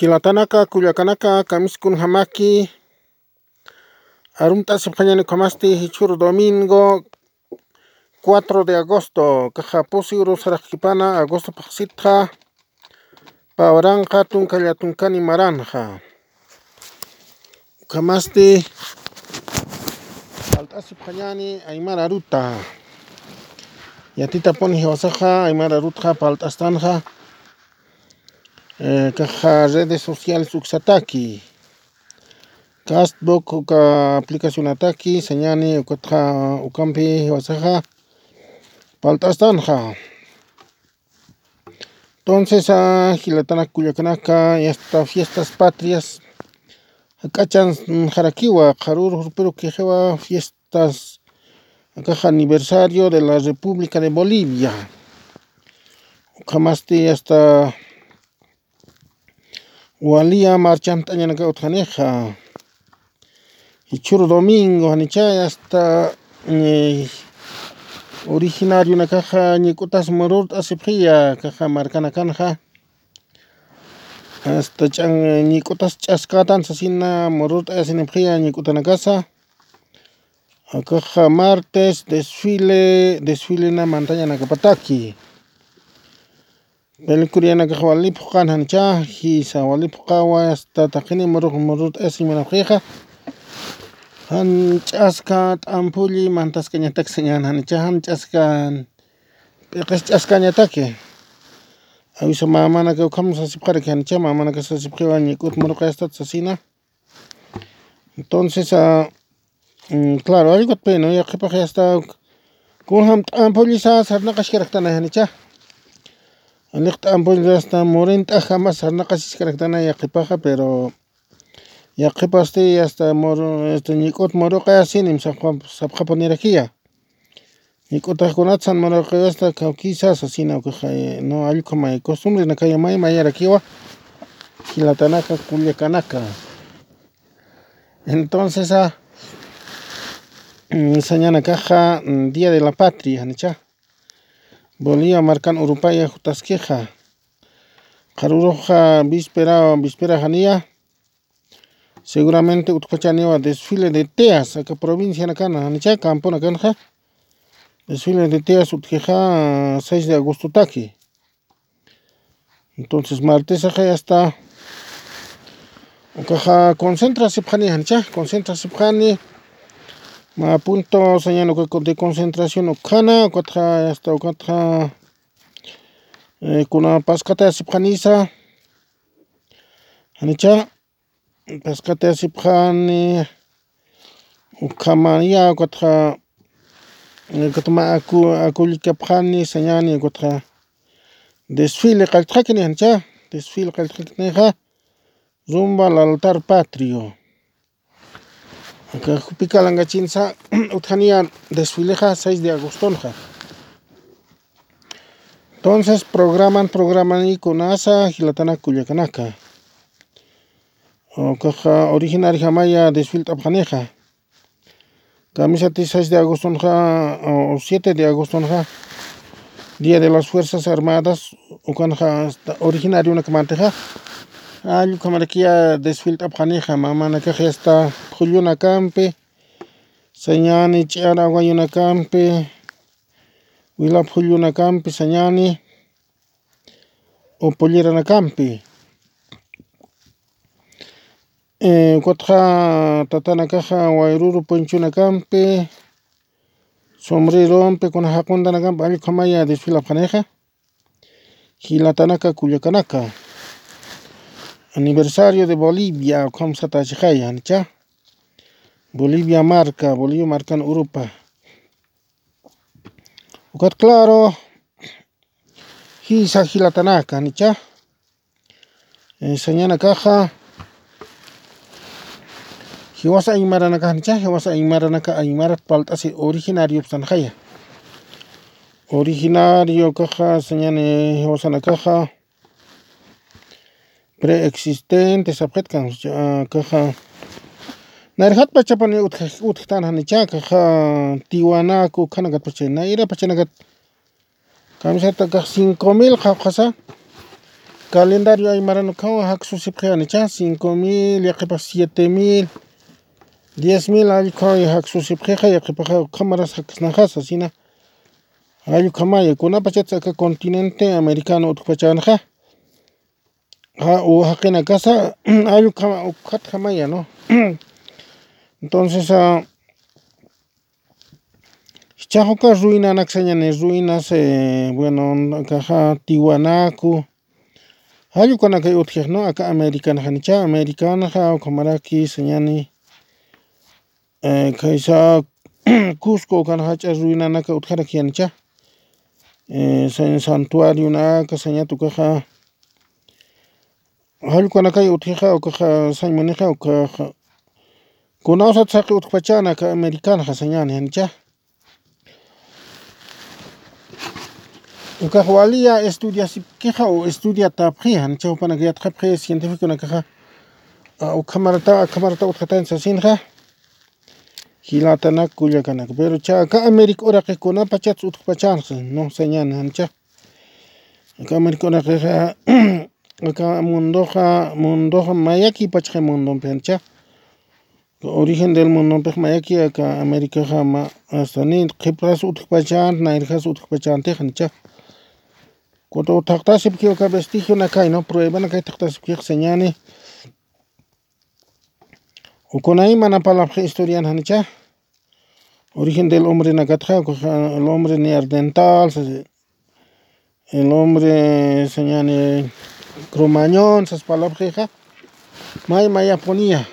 Hilatanaka, Culiacanaka, Camiscun Jamaki, Arumta Sepjañani Comasti, Hichur Domingo, 4 de agosto, Cajaposi, Rosarajipana, agosto Paxitja, Pauranja, Tuncani Maranja. Kamasti, Alta Sepjañani, Aymara Ruta. Yatita Poni Hiwasaja, Aymara Ruta, Paltastanja. Caja redes sociales uksataki castbook uka aplicación ataki señani ukatja ukampi wasaja. Paltastanja entonces a gilatana kuyakanaka y hasta fiestas patrias. Akachan jarakiwa jarur pero que lleva fiestas. Caja aniversario de la República de Bolivia. Kamasti hasta Walía marchanta ñanaka utjaneja Ichuro domingo hanichay hasta eh, originario na caja ñikutas morurt asipjia caja marcana canja. Hasta chan ñikutas ch'askatan sasina morurt asinipjia ñikutana casa. Caja martes desfile desfile na El kuriana kawalip kan han cha hi sa walip kawa sta takini muruk murut esi mena kheja han chaskat ampuli mantas kenya tak senyan han cha han chaskan pekes chaskanya take awi sa mama na kau kam sa sipkar kan mama na kasa sipkar ni kut muruk esta tsasina entonces a claro mm, algo pena ya kepa kha sta kun ham ampuli sa sarna kashkarakta na han Aliqta ampulli hasta morinta jamás sarnaqash karaqtana yaqipaqa pero yaqipaste hasta moro este ñik'ut muruqa sinin sapqapa nirakiya ñik'utaqkunata san muruqa hasta quizás asina no allqu may costumbre na kay may mayarakiwa Gilatanaka Culiacanaka entonces a sañana caja día de la patria nicha Bolivia marcan Urupaya Jutasqueja. Caruroja víspera víspera janía. Seguramente Utpachaniwa desfile de teas acá provincia nakana anicha campo nakanja desfile de teas Utjeja 6 de agosto taki entonces martes acá hasta Ukaja concentra sepjani anicha concentra sepjani ma punto señalo que de concentración ukana cuatro hasta cuatro eh, kuna paskata sipjanisa anicha paskata sipjani ukamania cuatro katuma aku akulikapjani señani cuatro desfile qaltjakini anicha desfile qaltjakini rumbo al altar patrio Acá Jupicalanga Chinsa, Utjania desfileja 6 de agosto. Entonces programan, programan y con asa Gilatana Culiacanaka. O caja originaria Jamaya desfile Tabjaneja. Camisa 6 de agosto o 7 de agosto. Día de las Fuerzas Armadas. O originario una camanteja. Algo como aquí desfile Tabjaneja. Mamá na caja está Juliana Campe, Sañani Chiara Guayuna Campe, Wilap Juliana Campe, Sañani, o Pollera Campe. Eh, Cuatro Tatana Caja, Guairuru Ponchuna Campe, Sombrero Ampe con Hakonda Campe, Algo como ya desfila Paneja, Gilatanaka Culiacanaka. Aniversario de Bolivia, como se está ¿ya? Bolivia marca, Bolivia marca en Europa. Ukat claro, hisa hilatanaka, nicha. Señana caja. Hiwasa aymaranaka, nicha. Hiwasa aymaranaka, aymara paltasi originario sanjaya. Originario caja, señana hiwasa caja. preexistentes apjetkan kaja ya, narihat pachapani utj utjtanjanicha kaja tiwanaku kanakat pachana ira pachanakat camiseta kaj cinco mil qawqasa calendario aymarano kawan jaksu sipqiyanicha cinco mil yaqipa siete mil. Diez mil allquqa ya jaksu sipqiqa yaqipaqa qamaras jakasnajasa sina. Allqamaya kunapacha tzaka continente americano utj pachanaja utqpachanaqa haqina kasa ayllu uqata jamaya no entonces uh, chajoka ruinanak sañani ruinas eh, bueno kaja tiwanaku. Ayllu kanaka utqij no acá americanajanicha americanaja kamaraki sañani eh, kaysa Cusco kana hacha ruinanaka utqaraki yanicha eh, santuario naka sañatukaja ayllu Allqukunaka utijawka saymanijawkaja kunawsa tzaki utqupachanaka americanaja señanijanchá. Ñukaj waliya estudiasipkija o estudiatapjijan chawpanaqa yatqapji cientificokunakaja uqamarata aqhamarata utqatancha sinja hilatana kullakanaka pero chaka america uraqikunapa chats utqupachanja no señanijanchá. América uraqiqa Acá mundo ja mundo ja maya aquí mayaki pachka mundo pencha Origen del mundo pe maya aquí acá América ja ma hasta ni kipras utpachan, nairjas te tejancha. Cuando tactasip que acá vestigio nakai, no prueba nakai tactasip que señane. O con ahí mana palabra historian hancha. Origen del hombre nakatja, el hombre neandertal, el hombre señane. Cromañón esas palabras may maya ponía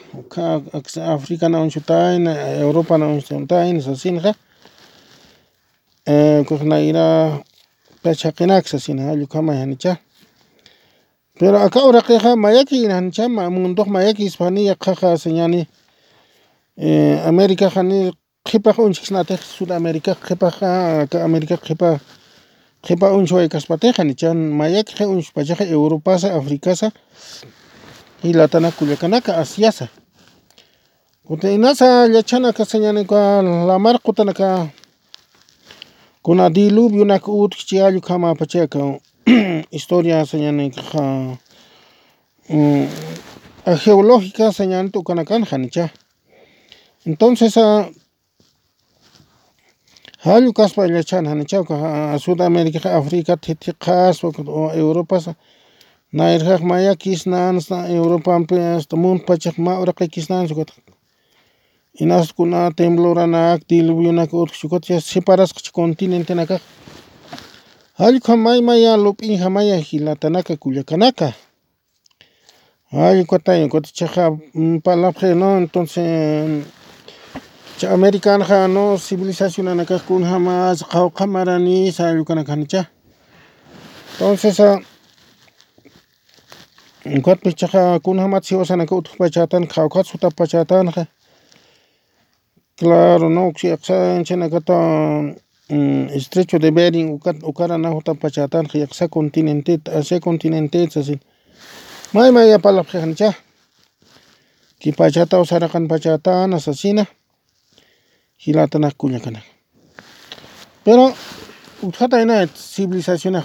África na unchutayn Europa na unchutayn sasinqa eh kuqnayra pachaqinaksa sina allukama yanicha pero acá uraqiqa mayaki hanicha mundoq mayaki Hispania qaqa señani eh, América qani qhipa unchiknatiq Sudamérica qhipaqa acá América qhipa qhipa unchuway kaspatiqa nichan mayaki unchpachaqa Europasa Africasa hilatana kullakanaka Asiasa. Kutin inasa llachanaka señanika lamar qutanaka kuna diluvio naka utqchi allu kamapachayka historia señanika um, geológica señanita ukanakanqa nicha entonces Jallu kaspa illachana hanichawka Sudamérica Africa titi kaspa o Europasa nairjaq maya kishnansa na hasta munpachaq mawraqa kishnansa hinasquna tembloranaqa diluvionaqa utq chukata Maya continentenakaq allqu maymaya lup'in hamaya hilatanaka kullakanaka allqu tayna kutichaqa mm, palabra no? Entonces cha american ha no civilization ana ka kun ha mas khaw khamarani sa yu kana qawqamarani cha Entonces, a un kat pe cha kun ha mas siwasana ka utkh pa chatan khaw khat suta pa chatan pachatan. Claro, no, si achanachanakata estrecho de Bering u kat u kara na huta pa chatan pachatan yaqsa continente asia continente sa si mai mai ya pa la khan cha así. May maya palabjancha. Kipachata usarakan pachatan asasina. Hilatanaka kullakanaka pero utqata hina civilización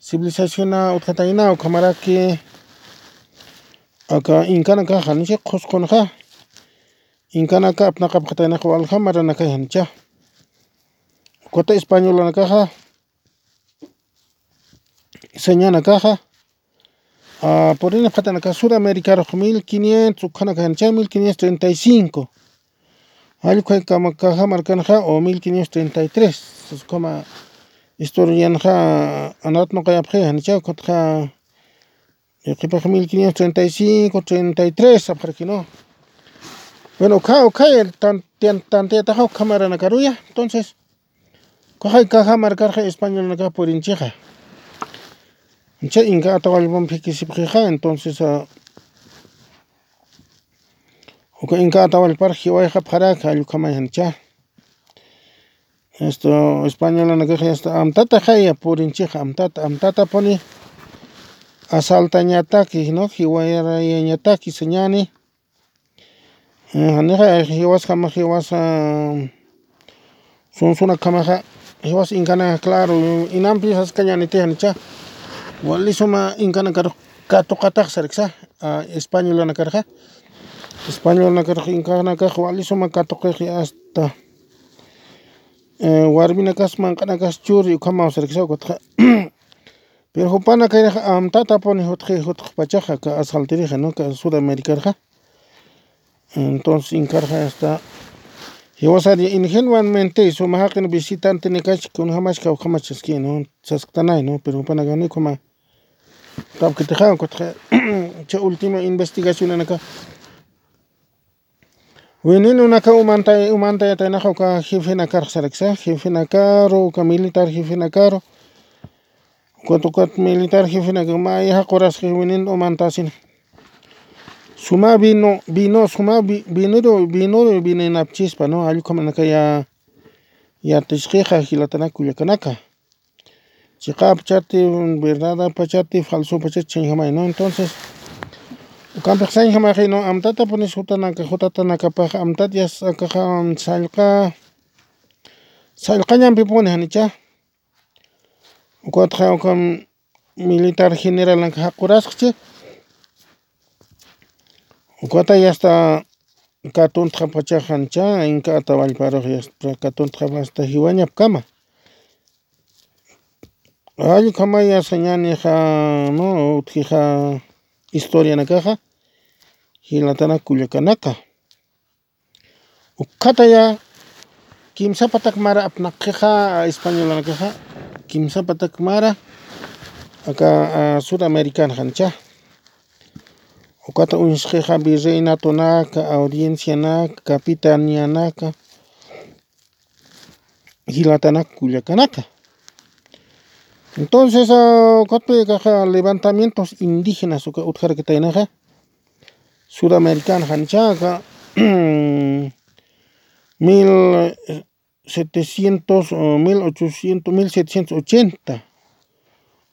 civilización inkanaka apnaqa qataynaqa walhamaranaqa hanicha kota españolanakaqa señanakaqa uh, por sudamericaraq 1500 uqhanaka hanicha 1535 allqu kamarkanaqa o 1533 kama historianqa anat noqayapqi hanicha kutqa qipaqa 1535 33 apqarki no. Bueno ukha ukhay tantiyataqa ukhamarana karuya entonces kujay kajamarkarqa españolnaqa purinchikqa chay inka atawallpunpi kisipqiqa entonces uh, وكإن كانت أول برخي ويخب خراك هل كما ينشا esto español na que purin amtata jaya tata amtata amtata poni. Asalta ñataki no? Hiwayara ya ñataki señani. Eh, Haneja hiwas eh, kama hiwas eh, sun suna kama hiwas inkana claro inampi has kañani te hancha wali suma inkana karo kato katak sariksa español na karja español na karja inkana kaj wali suma kato kaj hasta warmina kas mankana kas churi ukama sariksa ukatja pero jupana kay amtata poni jutji jutj pachaja ka asaltirija no ka sudamericarja entonces inkarja hasta Hiwasari ingenuamente sumajaqin visitante nikachi kun jamás kawqamachaskin no sasktanay no pero panagani kuma tapkitijan kutja cha última investigación naka Wininunaka umanta umanta yataynajuka jefenakar saraksa jefenakaro ka militar jefenakaro kuatukat militar jefenaka ma yajakuras winin umantasin suma bino bino suma vinero vinero vinenapchispa no allqumanaka ya yatishqija kanaka chiqapa chati verdad pachati falso pachati chingamay no entonces Ukampik sa inyo makino amtata po nis hutan ang kahutata na kapag amtat yas kakam salka salka niyang pipone hanicha. Ukat ka ukam militar general ang kahakuras kasi ukata yasta katun trapacha hancha inka atawal parok yasta katun trapasta hiwanyap kama. Ay kamaya señani ha no utki Historia historianakaja hinllatanaj Culiacanaka. Ukataya kimsapa takmara apnakeja españolanakaja mara takmara acá a sudamericana kanca. Ukata unskeja virreinatonaka audiencianaka hilatana kulya Culiacanaka. Entonces ukatpi kaja levantamientos indígenas utjarkataynaqa sudamericanaqa nichaqa mil setecientos mil ochocientos setecientos ochenta.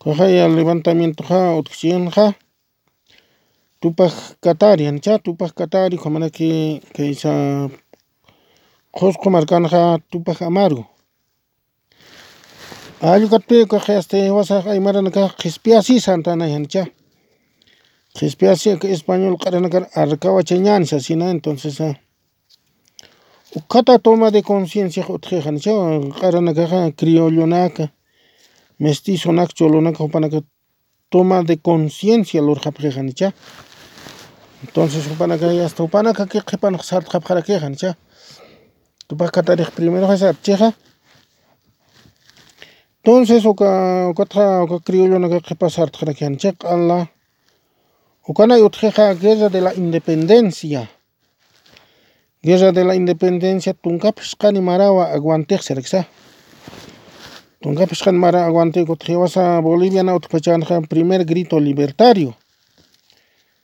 Kajaya levantamientoqa utqachiyanqa Tupac Katari nicha Tupac Katari jamanaki kaysa Qusqu markanaqa Tupac Amaru allqutpiqa este wasaq aymaranaka qhispiyasi Santanay nicha qhispiyasi español q'arana kar Arcawacha ñanis asina entonces uqata toma de concienciaqa utqiqa nicha q'aranakaqa criollonaka mestizonaka cholonaka upanaka toma de conciencia lurqapqiqa nicha entonces upanaka hasta upanaka qipanaq sartaqapqarakiqa nicha Tupac Katariqa primeroqa sartchiqa entonces uka ukataqa uka criollonaka qipa sartaqraki nicha q'ala ukanay utqiqa guerra de la independencia. Guerra de la independencia tunkapish qani marawa aguantiqsi riksa tunkapish qani marawa aguantiq utaq hiwasa Boliviana utaq pachanaqa primer grito libertario.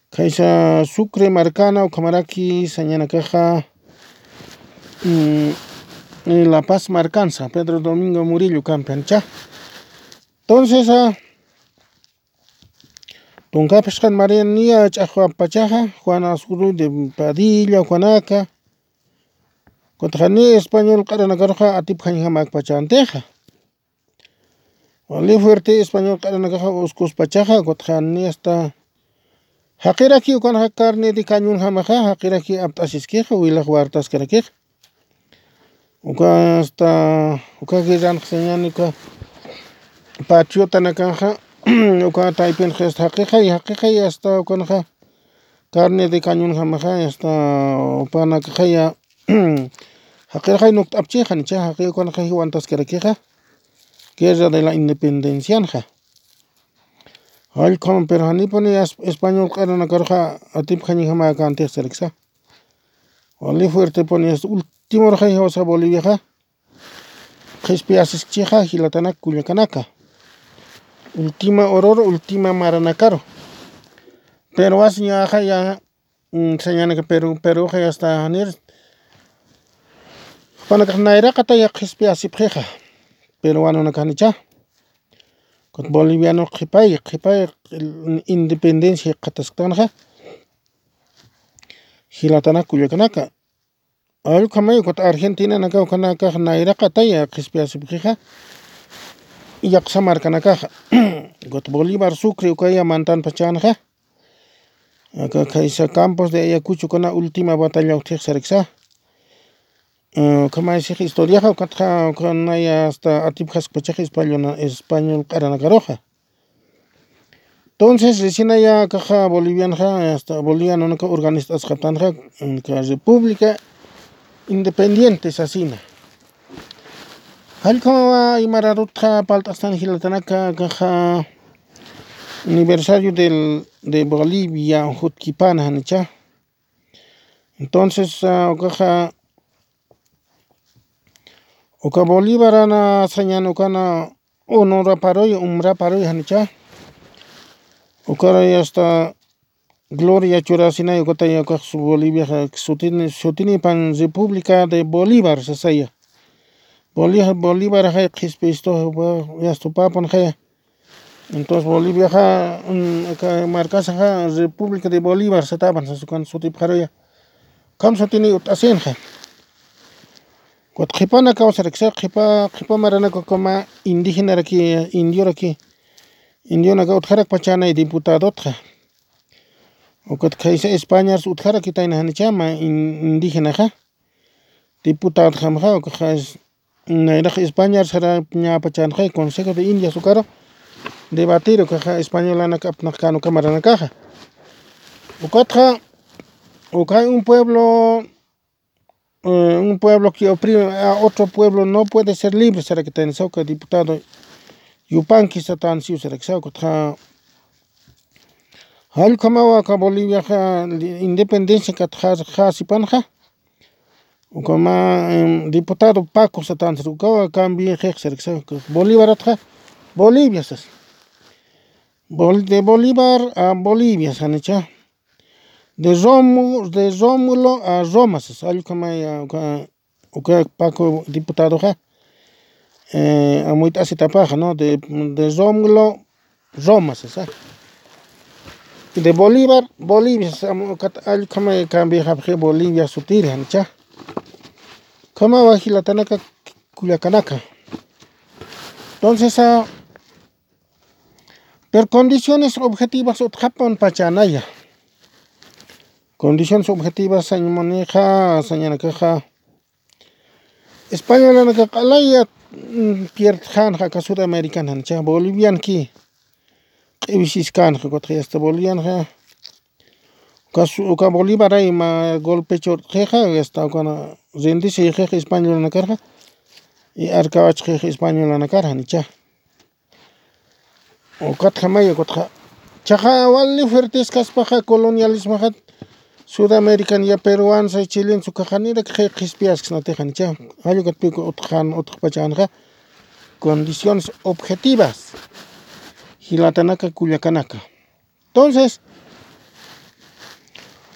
Kaysa Sucre markana ukamaraki en La Paz Marcanza, Pedro Domingo Murillo Campeancha. Entonces, ah, a Tuncapesh Jan María Chajua Pachaja, Juan de Padilla, Juanaca, Cotjani Español Caranacarja, Atip Janjamac Pachanteja. Oli fuerte español caranacaja oscus pachaja, cotjani hasta. Hakiraki ukan hakarne de cañón jamaja, hakiraki aptasisqueja, huila huartas caraqueja. Uka hasta uka guerranqa ñanika patriotana kanja uka taypinqa hasta haqiqay haqiqay hasta ukanaqa carne de cañon hamaqa hasta upanakaqaya haqiraqay ñuqta apchiqa nicha haqi ukanaqa hiwantasqarakiqa guerra de la independencianaqa allqu pero hanipuni español q'arana karuqa atipaq ñan hamaka kantiqsi riksa ali fuertepuni ultimoraq hiwasa Boliviaqa qhispiyasischiqa hilatanaka kullakanaka ultima aurora ultima maranakaru peruwas ñaqa ya sañanika Peru Peruqa hasta nir panaka nayraqata ya qhispiyasipqiqa peruanona kanicha kutin boliviano qhipay qhipay independencia qatasqakunaqa hilatanaka kullakanaka allqu may kutin Argentinana kawqa nayraqata ya qhispiyasipqiqa llaqsa markanakaqa Got Bolívar Sucre ukaya mantanpa chanqa acá kaysa Campos de Ayacuchukuna última batalla utiq sariksa kamaysij historiaqa ukatqa ukanaya hasta atipqhaspachaqa español español q'aranakaruqa entonces ricinaya kaqa bolivianaqa hasta bolivianonaqa organizasqa tanqa república independiente sasina hallqawawa imararutqa palt'asqani hilatanaka kaqa aniversario del de Bolivia hutkipana nicha entonces ukaqa uka Bolívar ana sañana ukana honoraparoy umraparoy hanicha ukaray hasta gloria churasinayo ukataya kaq Bolivia sutini sutinipan república de Bolívar sasaya Bolívar Bolívar hay qhispi yastupapan hay entonces Bolivia ha markasqa república de Bolívar satapan sasukan sutiparoya qam sutini ut'asinqa Kutin qhipana kawsariksa qhipa qhipamaranakunkama indígenaraki indioraki indionaka utqarakpa chanay diputadotqa ukuta kaysa Españaris utqaraki tayna hanichama indígenaqa diputadojamaqa ukaqa nayraq Españaris sara ñawpa chanqa consejo de indias ukaruq debatir ukaqa españolanaka apnaq kanu kamaranakaqa ukatqa ukay un pueblo un pueblo que oprime a otro pueblo no puede ser libre saraka tanisawka diputado yupanki satansiu saraksa ukatqa hallqamawaka Boliviaqa independencia qasipanqa ukama diputado Paco Satansiri ukawa cambiajiq sariksa Bolivaratqa Bolivia sas. De Bolivar a Bolivia sanicha de Romulo de Romulo a Roma sas. Allqumaya uka uka Paco diputadoqa amuy t'asitapaqa no de de Romulo Roma sasa de Bolivar Bolivia ukata allqumay cambiajapji Bolivia sutiri hanicha kamawa hilatanaka kullakanaka entonces per condiciones objetivas utqapan pachanaya. Condiciones objetivas sañamuniqa sañanakaqa españolanaka q'alaya pierdejanaqa ka sudamericana hanicha bolivianki q'iwishishkanqa kutaq hasta bolivianaqa uka Bolivaray ima golpecha urqiqa hasta ukana rindishiqiqa españolana karqa y arkawachiqiqa españolana karqa nicha ukatqa may ukatqa chaqa wali fuertes kaspaqa colonialismoqa sudamericana peruanos y chilenos ukaqa niraka qhispiyashka notiqa nicha allukatipika utqhan utaq pachanaqa condiciones objetivas hilatanaka kullakanaka entonces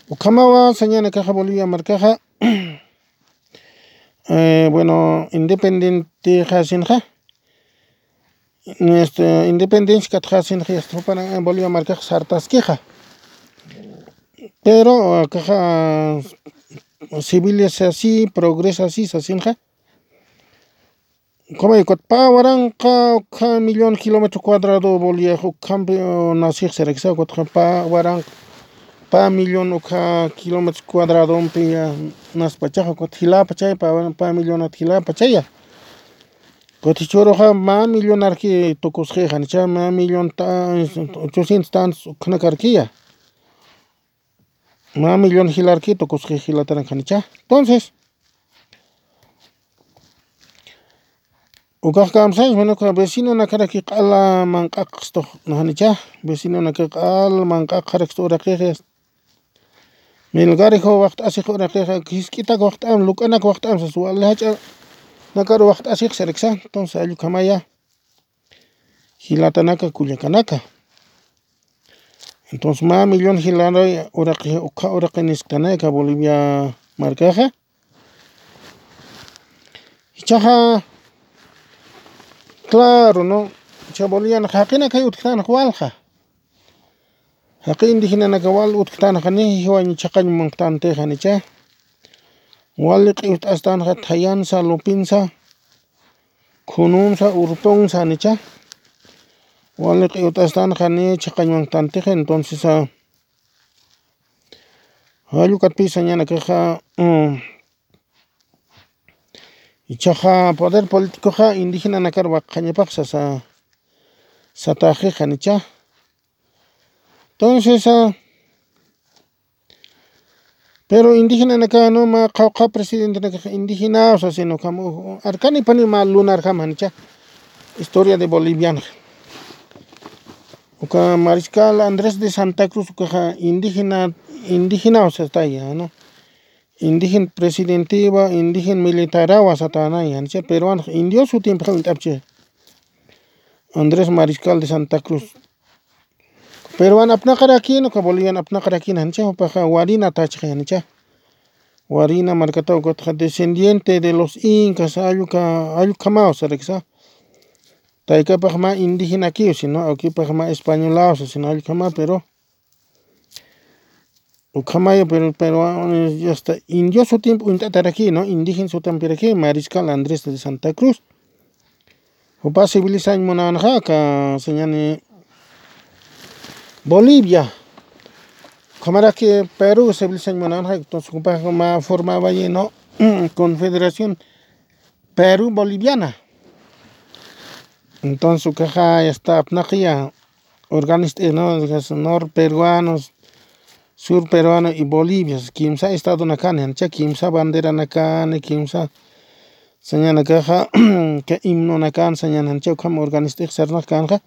ukamawa sañanakaqa Bolivia markaqa bueno independiente kasinqa este independencia katqasinqa yachtapaparan Bolivia markaqa sartaskiqa pero akaqa civilizacion progresacion como kutin waranqa uka millon kilometro cuadrado Bolivia hukkampi nasiqsi riksha kutqa waranqa pa millon uka kilometro cuadradonpi naspachaqa kutin hilapa chaypa pa millonata hilapa chaya. Kutin churuqa ma millonarki tukusqiqa nicha ma millon ochocientos tantos ukkana karkiya ma millon hilarki tukusqiqa hilataranqa nicha entonces Ukak kamsay bueno ka vecino na kara ki qala manqaq sto nahanicha vecino na ka qal manqaq kara sto raqih milgari ho waqt asih raqih kiskita waqt am lukana waqt am saswa lacha na kara sa riksa seriksa sa ayu kamaya hilatanaka kullakanaka entonces ma millón hilano uraqih uqa uraqih nisqanaka bolivia marcaja ichaja Claro, ¿no? Chabolian, jaquina que utkan hualja. Jaquin dijina nakawal utkan jani, huan chacan montan tejanicha. Walik utastan sa salupinsa. Kununsa urponsa nicha. Walik utastan jani, chacan montan teja, entonces ah, a. Hayukat pisa ñana queja. Mm, ichaqa poder politicoqa indígena kar waqañapaqsa sa satajiqa nicha entonces a pero indígena naka no ma qawqa presidente indígena o sea sino como arkani pani ma lunar kama nicha historia de boliviana uka mariscal Andrés de Santa Cruz uka indígena indígena o sea está allá no indígena presidentiva indígena militar wa satana ya nicha peruano indio su tiempo Andrés Mariscal de Santa Cruz. Peruano apna aquí no ka boliviano apna aquí nicha upa warina tachja nicha warina marcata uka descendiente de los incas ayuka ayuka ma o sea taykapaq ma indígena ki sino aukipaq ma españolados sino allkama pero ukamaya pero pero hasta indio su tiempo intataraki no indígena su tampiraki mariscal Andrés de Santa Cruz. Upa civilización monanja ka señani Bolivia. Kamara que Perú civilización monanja entonces ma formaba no confederación Perú boliviana. Entonces caja está apnaquia organista no nor peruanos sur peruano y bolivia kimsa estado nakane ancha kimsa bandera nakane kimsa señana caja que himno nakan señana ancha kam organista serna kanja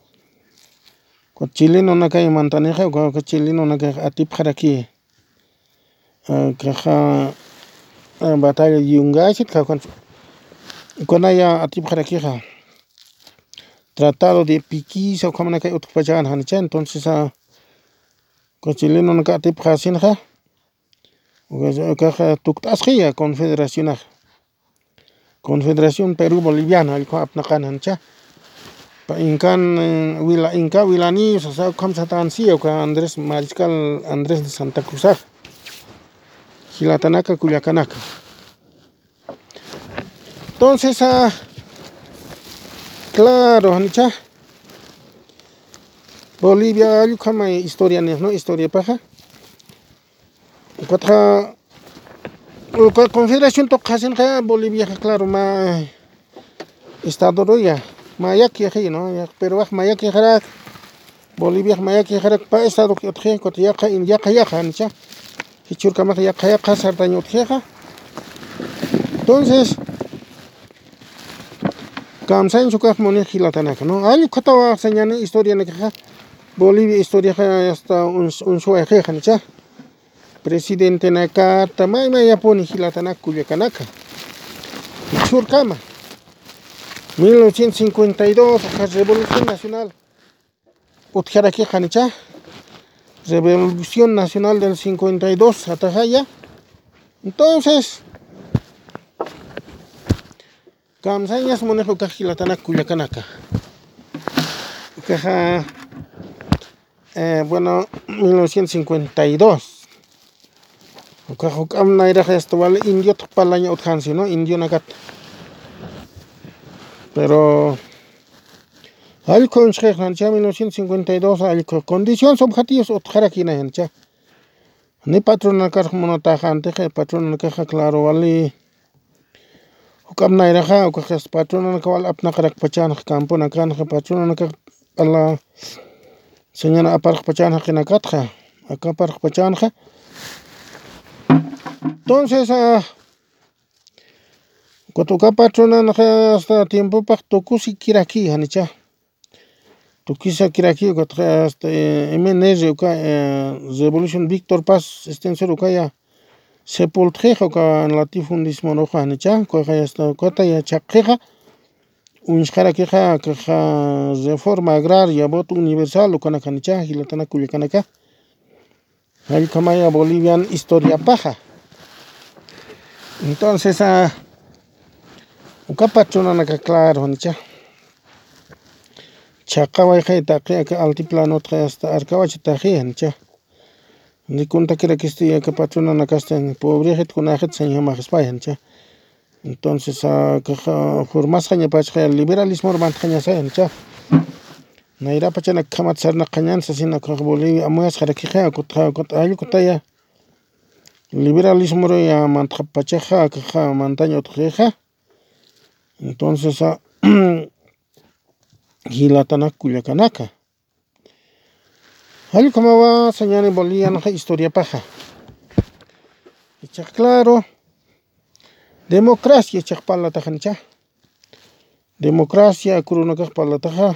ko chileno nakay mantaneja ko chileno nakay atip jaraki caja batalla yungachit ka kon konaya atip jaraki ja tratado de Piquiza o kamana kay utuk pachagan hanicha entonces a cochileno naka tip hasinja kaja tuktasqia confederación confederación Perú Boliviana alko apnakan hanicha pa inkan wila inka wilani sasa kamsa tansia ka Andrés Mariscal Andrés de Santa Cruz Gilatanaka Culiacanaka entonces a Claro, hanicha. Bolivia kama historia no historia paja. Cuatro Confederación tocasen ka Bolivia claro ma estado roya mayaki ya no pero wak mayaki jara Bolivia mayaki jara pa estado que otje ya ka in ya ya hanicha. Hichur kama ya ka ya ka sardaño otje Entonces kamsain sukaj moni hilatanaka no ayu katawa señani historia nakaja Bolivia historia hasta un un sueje hanicha presidente naka tamay maya poni hilatanaka kuyakanaka surkama 1952 la revolución nacional. Utjaraki hanicha revolución nacional del 52 atajaya. Entonces Kamsañas monejo kajilatana kuyakanaka. Caja, eh, bueno, 1952. Caja kamna era esto vale indio ¿no? Indio. Pero al consejo en 1952 al condiciones objetivos utjarakina en cha. Ni monotajante, patrona caja claro vale patrona kawal apna ala señora aparq pachan kinakatja acá parq pachanja entonces a kutuka patrona hasta tiempo pak tukusi kiraki hanicha tukisa kiraki hasta MNR uka revolution Víctor Paz extensor ukaya sepultjeja ka latifundismo roja nicha koja hasta kota ya chaqjeja unshqara keja keja reforma agraria voto universal ukana kanicha hilatana kuyakanaka hay kamaya bolivian historia paja. Entonces a uh, ukapachonanaka claro nicha chaqaway qeyta qeyqa altiplano hasta arkawacha tajiya nicha Nikunta kira kisti ka patrona na kasten Entonces, ah, hurmasqaña pachqa liberalismo mantañasayanicha nayrapa chana kamata sarnaqañansa sino kaq Bolivia amuyasqarakiqa kutqa kut allukutaya liberalismo ruya mantqa pachaqa kaqa mantaña utqiqa entonces ah, hilatana kullakanaka allukamawa sañani Bolivia naqa historia paja. Ichaq claro. Democracia chaq parlataqa nicha democracia kuruna kaq parlataqa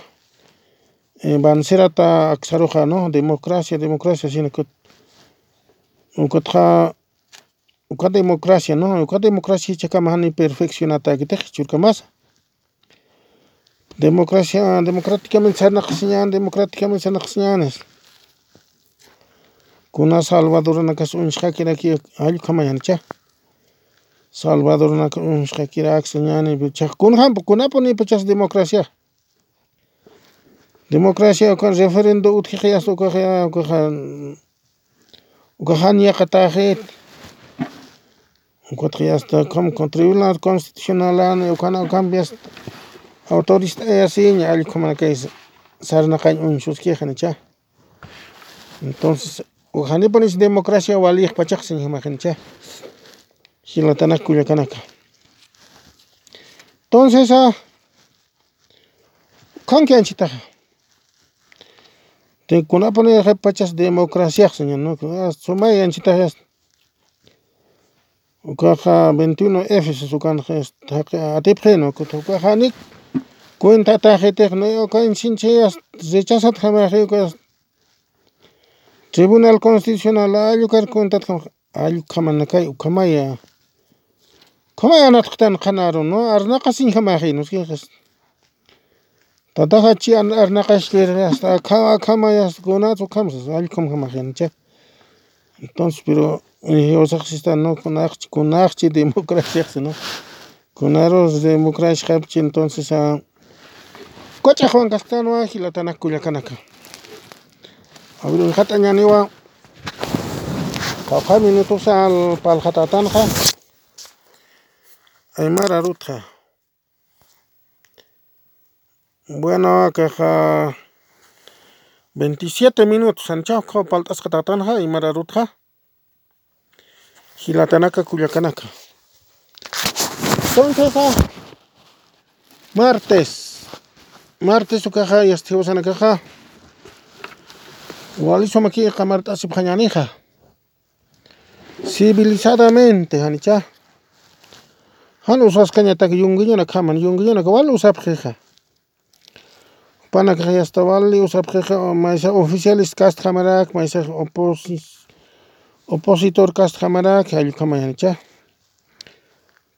banserata aksaruqa no democracia democracia sina kut. Ukutqa uka democracia no uka democracia ichaqa mana perfeccionata katiq churkamasa democracia democraticamente sarnaqsi democraticamente sarnaqsi ñanis kuna Salvadorna kasu unsqhakiraki allqu kamayancha Salvadorna unsqhakiraqsi ñani chaqa kunaqa kunapak nipachas democracia democracia uka referendo utqiqa yasta ukaqa ukaqa ukaqa ñuqataqit ukataqa yasta como tribunal constitucional ukana ukanpi autorista si ña allqu mana kay sarnaqaña unshuskiqa nicha entonces ukajanipa nisha democracia valiyaq pachaqsi nimaqa nicha hilatanaka kullakanaka entonces kanki anchitaqa kunapak pachas democraciaqsi ña no sumay anchitaqa ukaqa 21F ukanqa atipaq ukaqa nik cuentata qhitiq ñuka chinchi rechazata jamariq tribunal constitucional alli kar cuentata allqu mana kay ukamaya ukamaya anataqtana qanaru no arnaqasin chi arnaqashkiri hasta entonces pero no no. Entonces awilnqata ña niwan qawqi minutos atanqa Aymara Rutqa bueno kaqa 27 minutos anchawqa palt'asqata atanqa Aymara Rutqa hilatanaka kullakanaka entonces martes. Martes ukaqa yasta hiwasanakaqa wali sumakiqa mart'asipaq ñaniqa civilizadamente nicha han usasqañataq yunguiña kama yunguiña wali usapqiqa pana kaq yasta wali usapqiqa maysa oficialista kasta kamaraka maysa opositor kasta kamaraka allqu kamaya nicha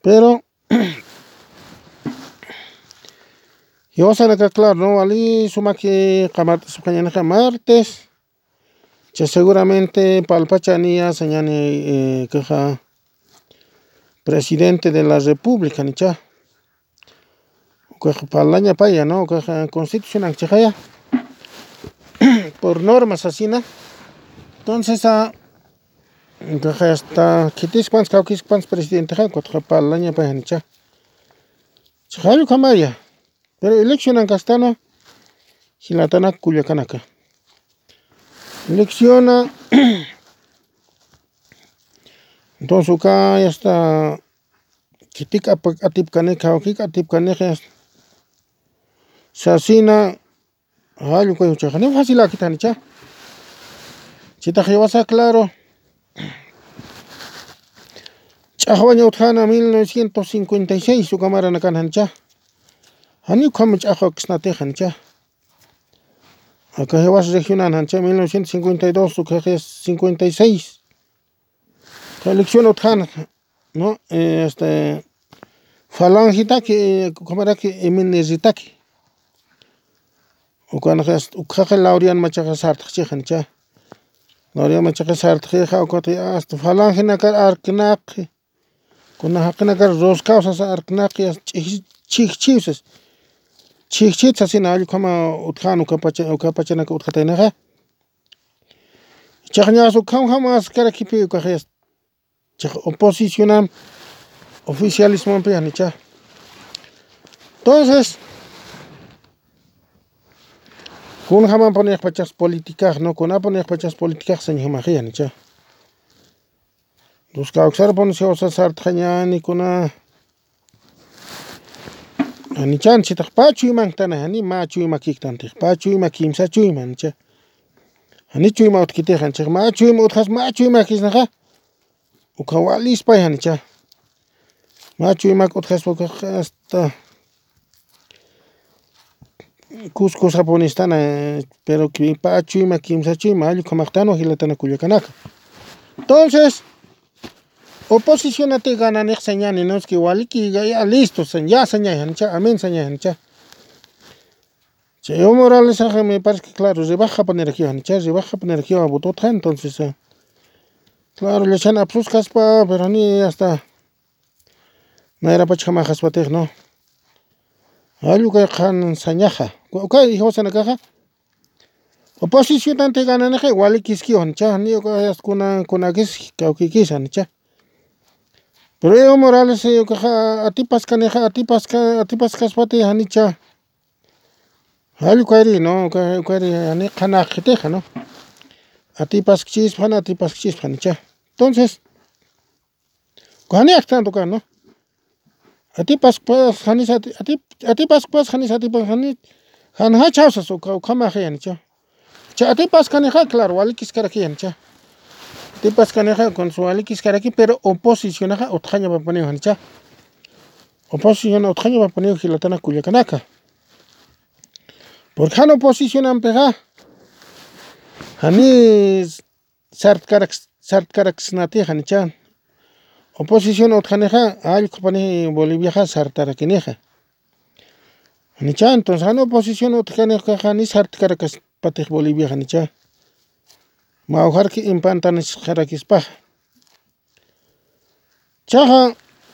pero hiwasanaka claro no wali sumakiqa mart'asipaq ñaniqa martes chay seguramente palpacha niasqa ñani kaqa presidente de la república nicha ukaq parlaña paya no ukaq constitucionanchik chaqaya por normas ashina entonces ukaq yasta qhitishpanchik kawkishpanchik presidenteqa kutin parlaña paya nicha chaqa allqu kamaya pero eleccionanka kastana hilatanaka kullakanaka elecciona Do suka ya sta kitik apa atip kane kau kik atip kane kes ya sasina allin cueyuchajani fácil akitanichá chitaq wasa claro. Ch'ajwa ñawtjana mil novecientos cincuenta y seis sukamara nakanjanchá janik kwama ch'ajwa kisnatijanchá akaj yawas regionaljanchá mil novecientos cincuenta y dos sukajej cincuenta y seis. seleccionothan ¿no? este falangitaki comeraki iminirritaki ukanaja ukjaja laurean machaja sartajchijan cha laurean machaja sartajija ukati hasta falanginakar arkinaqi kunajaqinakar roscausas arkinaqi chijchivsas chijchitsas ina allukama utjan ukapacha ukapachanaka utjataynaja chajñas ukjam jamas karakipi ukajas chaqa oposicionman oficialismopi nicha entonces kunhaman pachas políticas no kunapan pachas políticas señamajiya nicha los kawsarpon siwasa sartqañani kuna anichan chitaq pachuyman tana ani machuyma kiktantiq pachuyma kimsachuyma nicha ani chuyma utkitiq anchik machuyma utqas machuyma kisnaqa uqa walispay nicha machuyma utqaspa hasta Cuscosaponistana pero pachuyma kimsachuyma allqu maqtanu hilatana Culiacanaka entonces oposición ati gananiq señani no es que waliki ya listo ya señay nicha amen señay nicha Evo Morales me parece que claro rebaja energía nicha rebaja pa energía bototqa entonces claro le echan apsus kaspa pero ni hasta naira pachkamajaspatik no allqu kan sañaja kay hiwasanakaqa oposición ante gananaqa walikisquiwan nicha ni kuna kunakis kawkikisha nicha pero Evo Morales ñukaqa atipas kaniqa atipas atipas kashpati nicha allqu kayri no kayri ani qanaq qhitiqa no atipaskichispa atipaskichispa nicha entonces tanto kan no atipaspas qanis atipaspas qanis atipas qanis qanqa chawsas ukamajiya nicha chay atipas kaniqa claro walikiskarkiya nicha atipas kaniqa kunash walikiskaraki pero oposicionaqa utqañapapas nicha oposición utqañapapas hilatana Culiacanaka porque han oposicionanpiqa ani sartkarakisnatiqa nicha oposición utqaniqa allqupani Boliviaqa sartarakiniqa nicha entonces han oposición utqaniqa ni sartkarakaspatiq Boliviaqa nicha mawjarki impanta nisqarakispaqa chaqa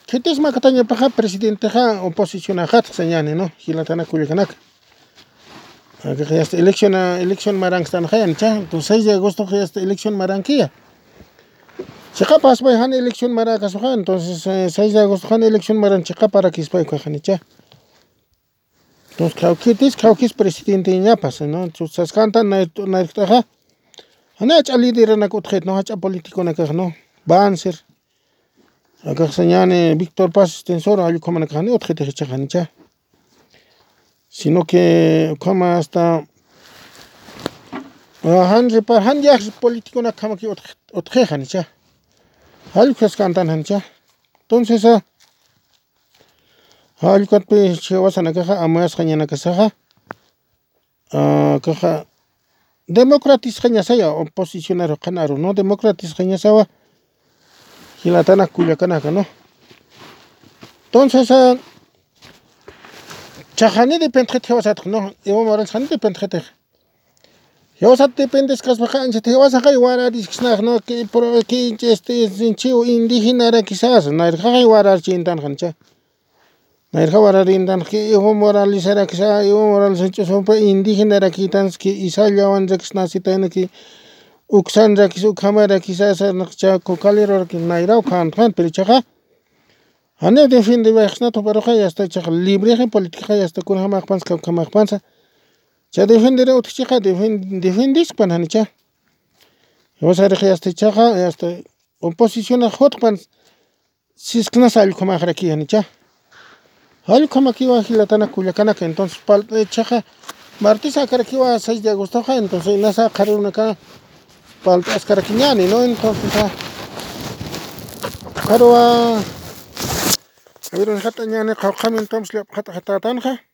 kitis makatañapaqa presidenteqa oposicionajataq ñani no hilatana Culiacanaka elección elección marankistanqa nicha entonces 6 de agostoqa ya elección marankiya chayqa aspay han elección mara kasuqa entonces 6 de agosto han elección maranchikqa parakispaykuqa nicha entonces kawkitis kawkis presidente ñapas no chashkanta nayktaqa ani hacha lideranaka utqayta no hacha politikunaka kaq no Banzer. Kaqsa ñani Victor Paz Estenssoro allqumanaka ni utqayta kichaqa nicha sino que ukama hasta han repar han llaq politikunaka kamaki utqayqa nicha allqu kashkantana nicha entonces allqupi chiwasanakaqa amuasqa ñana kashaqa kaqa democratisqa ñasaya oposicionario qanaru no democratisqa ñasawa hilatana Culiacanaka no. Entonces chaqa ni dependejika hiwasataq no Evo Morales ni dependejitaq Yawsatipin descaspajanchik wasaqay warariksnaq que kinchi este sinchiw indigenara quizás nayrajay wararchintanja nayraj wararintanja ihwan moralizara quizá ihwan moralizachushanpa indigenara kitanski isalyawanrakis nasitayñaki uksanrakis ukhamara quizás chaco calirurarki nayraw kan jan pero chaqa janeri fin de viajexna tuparujan hasta chaq librejin politiqajay hasta kunanmajpansa kawkamajpansa kawka maqpansa chay defendera utkachayqa defendishpana nicha hiwasariq hasta ichaqa hasta oposicionqa hutqpan sisqnas allqumaqrakiya nicha allqumaqkiwan hilatana Culiacanaka entonces chaqa martesqa karkiwan 6 de agostoqa entonces nasha qhari runaka paltas karki ñani no entonces qhariwan awirunjata ñani qhawqaman entonces llaphata hatatanqa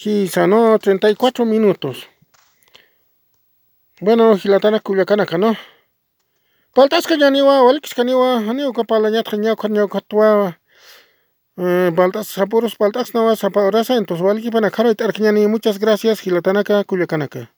kisa no 34 minutos. Bueno hilatana Culiacanaka no. Paltasqa ñaniwa walikishkaniwa ani ñuka parlañatqa ñawqa ñawqata wawa paltas apuros paltas nawa sapa horasa entonces walikipana qharay t'arki ñani muchas gracias hilatanaka Culiacanaka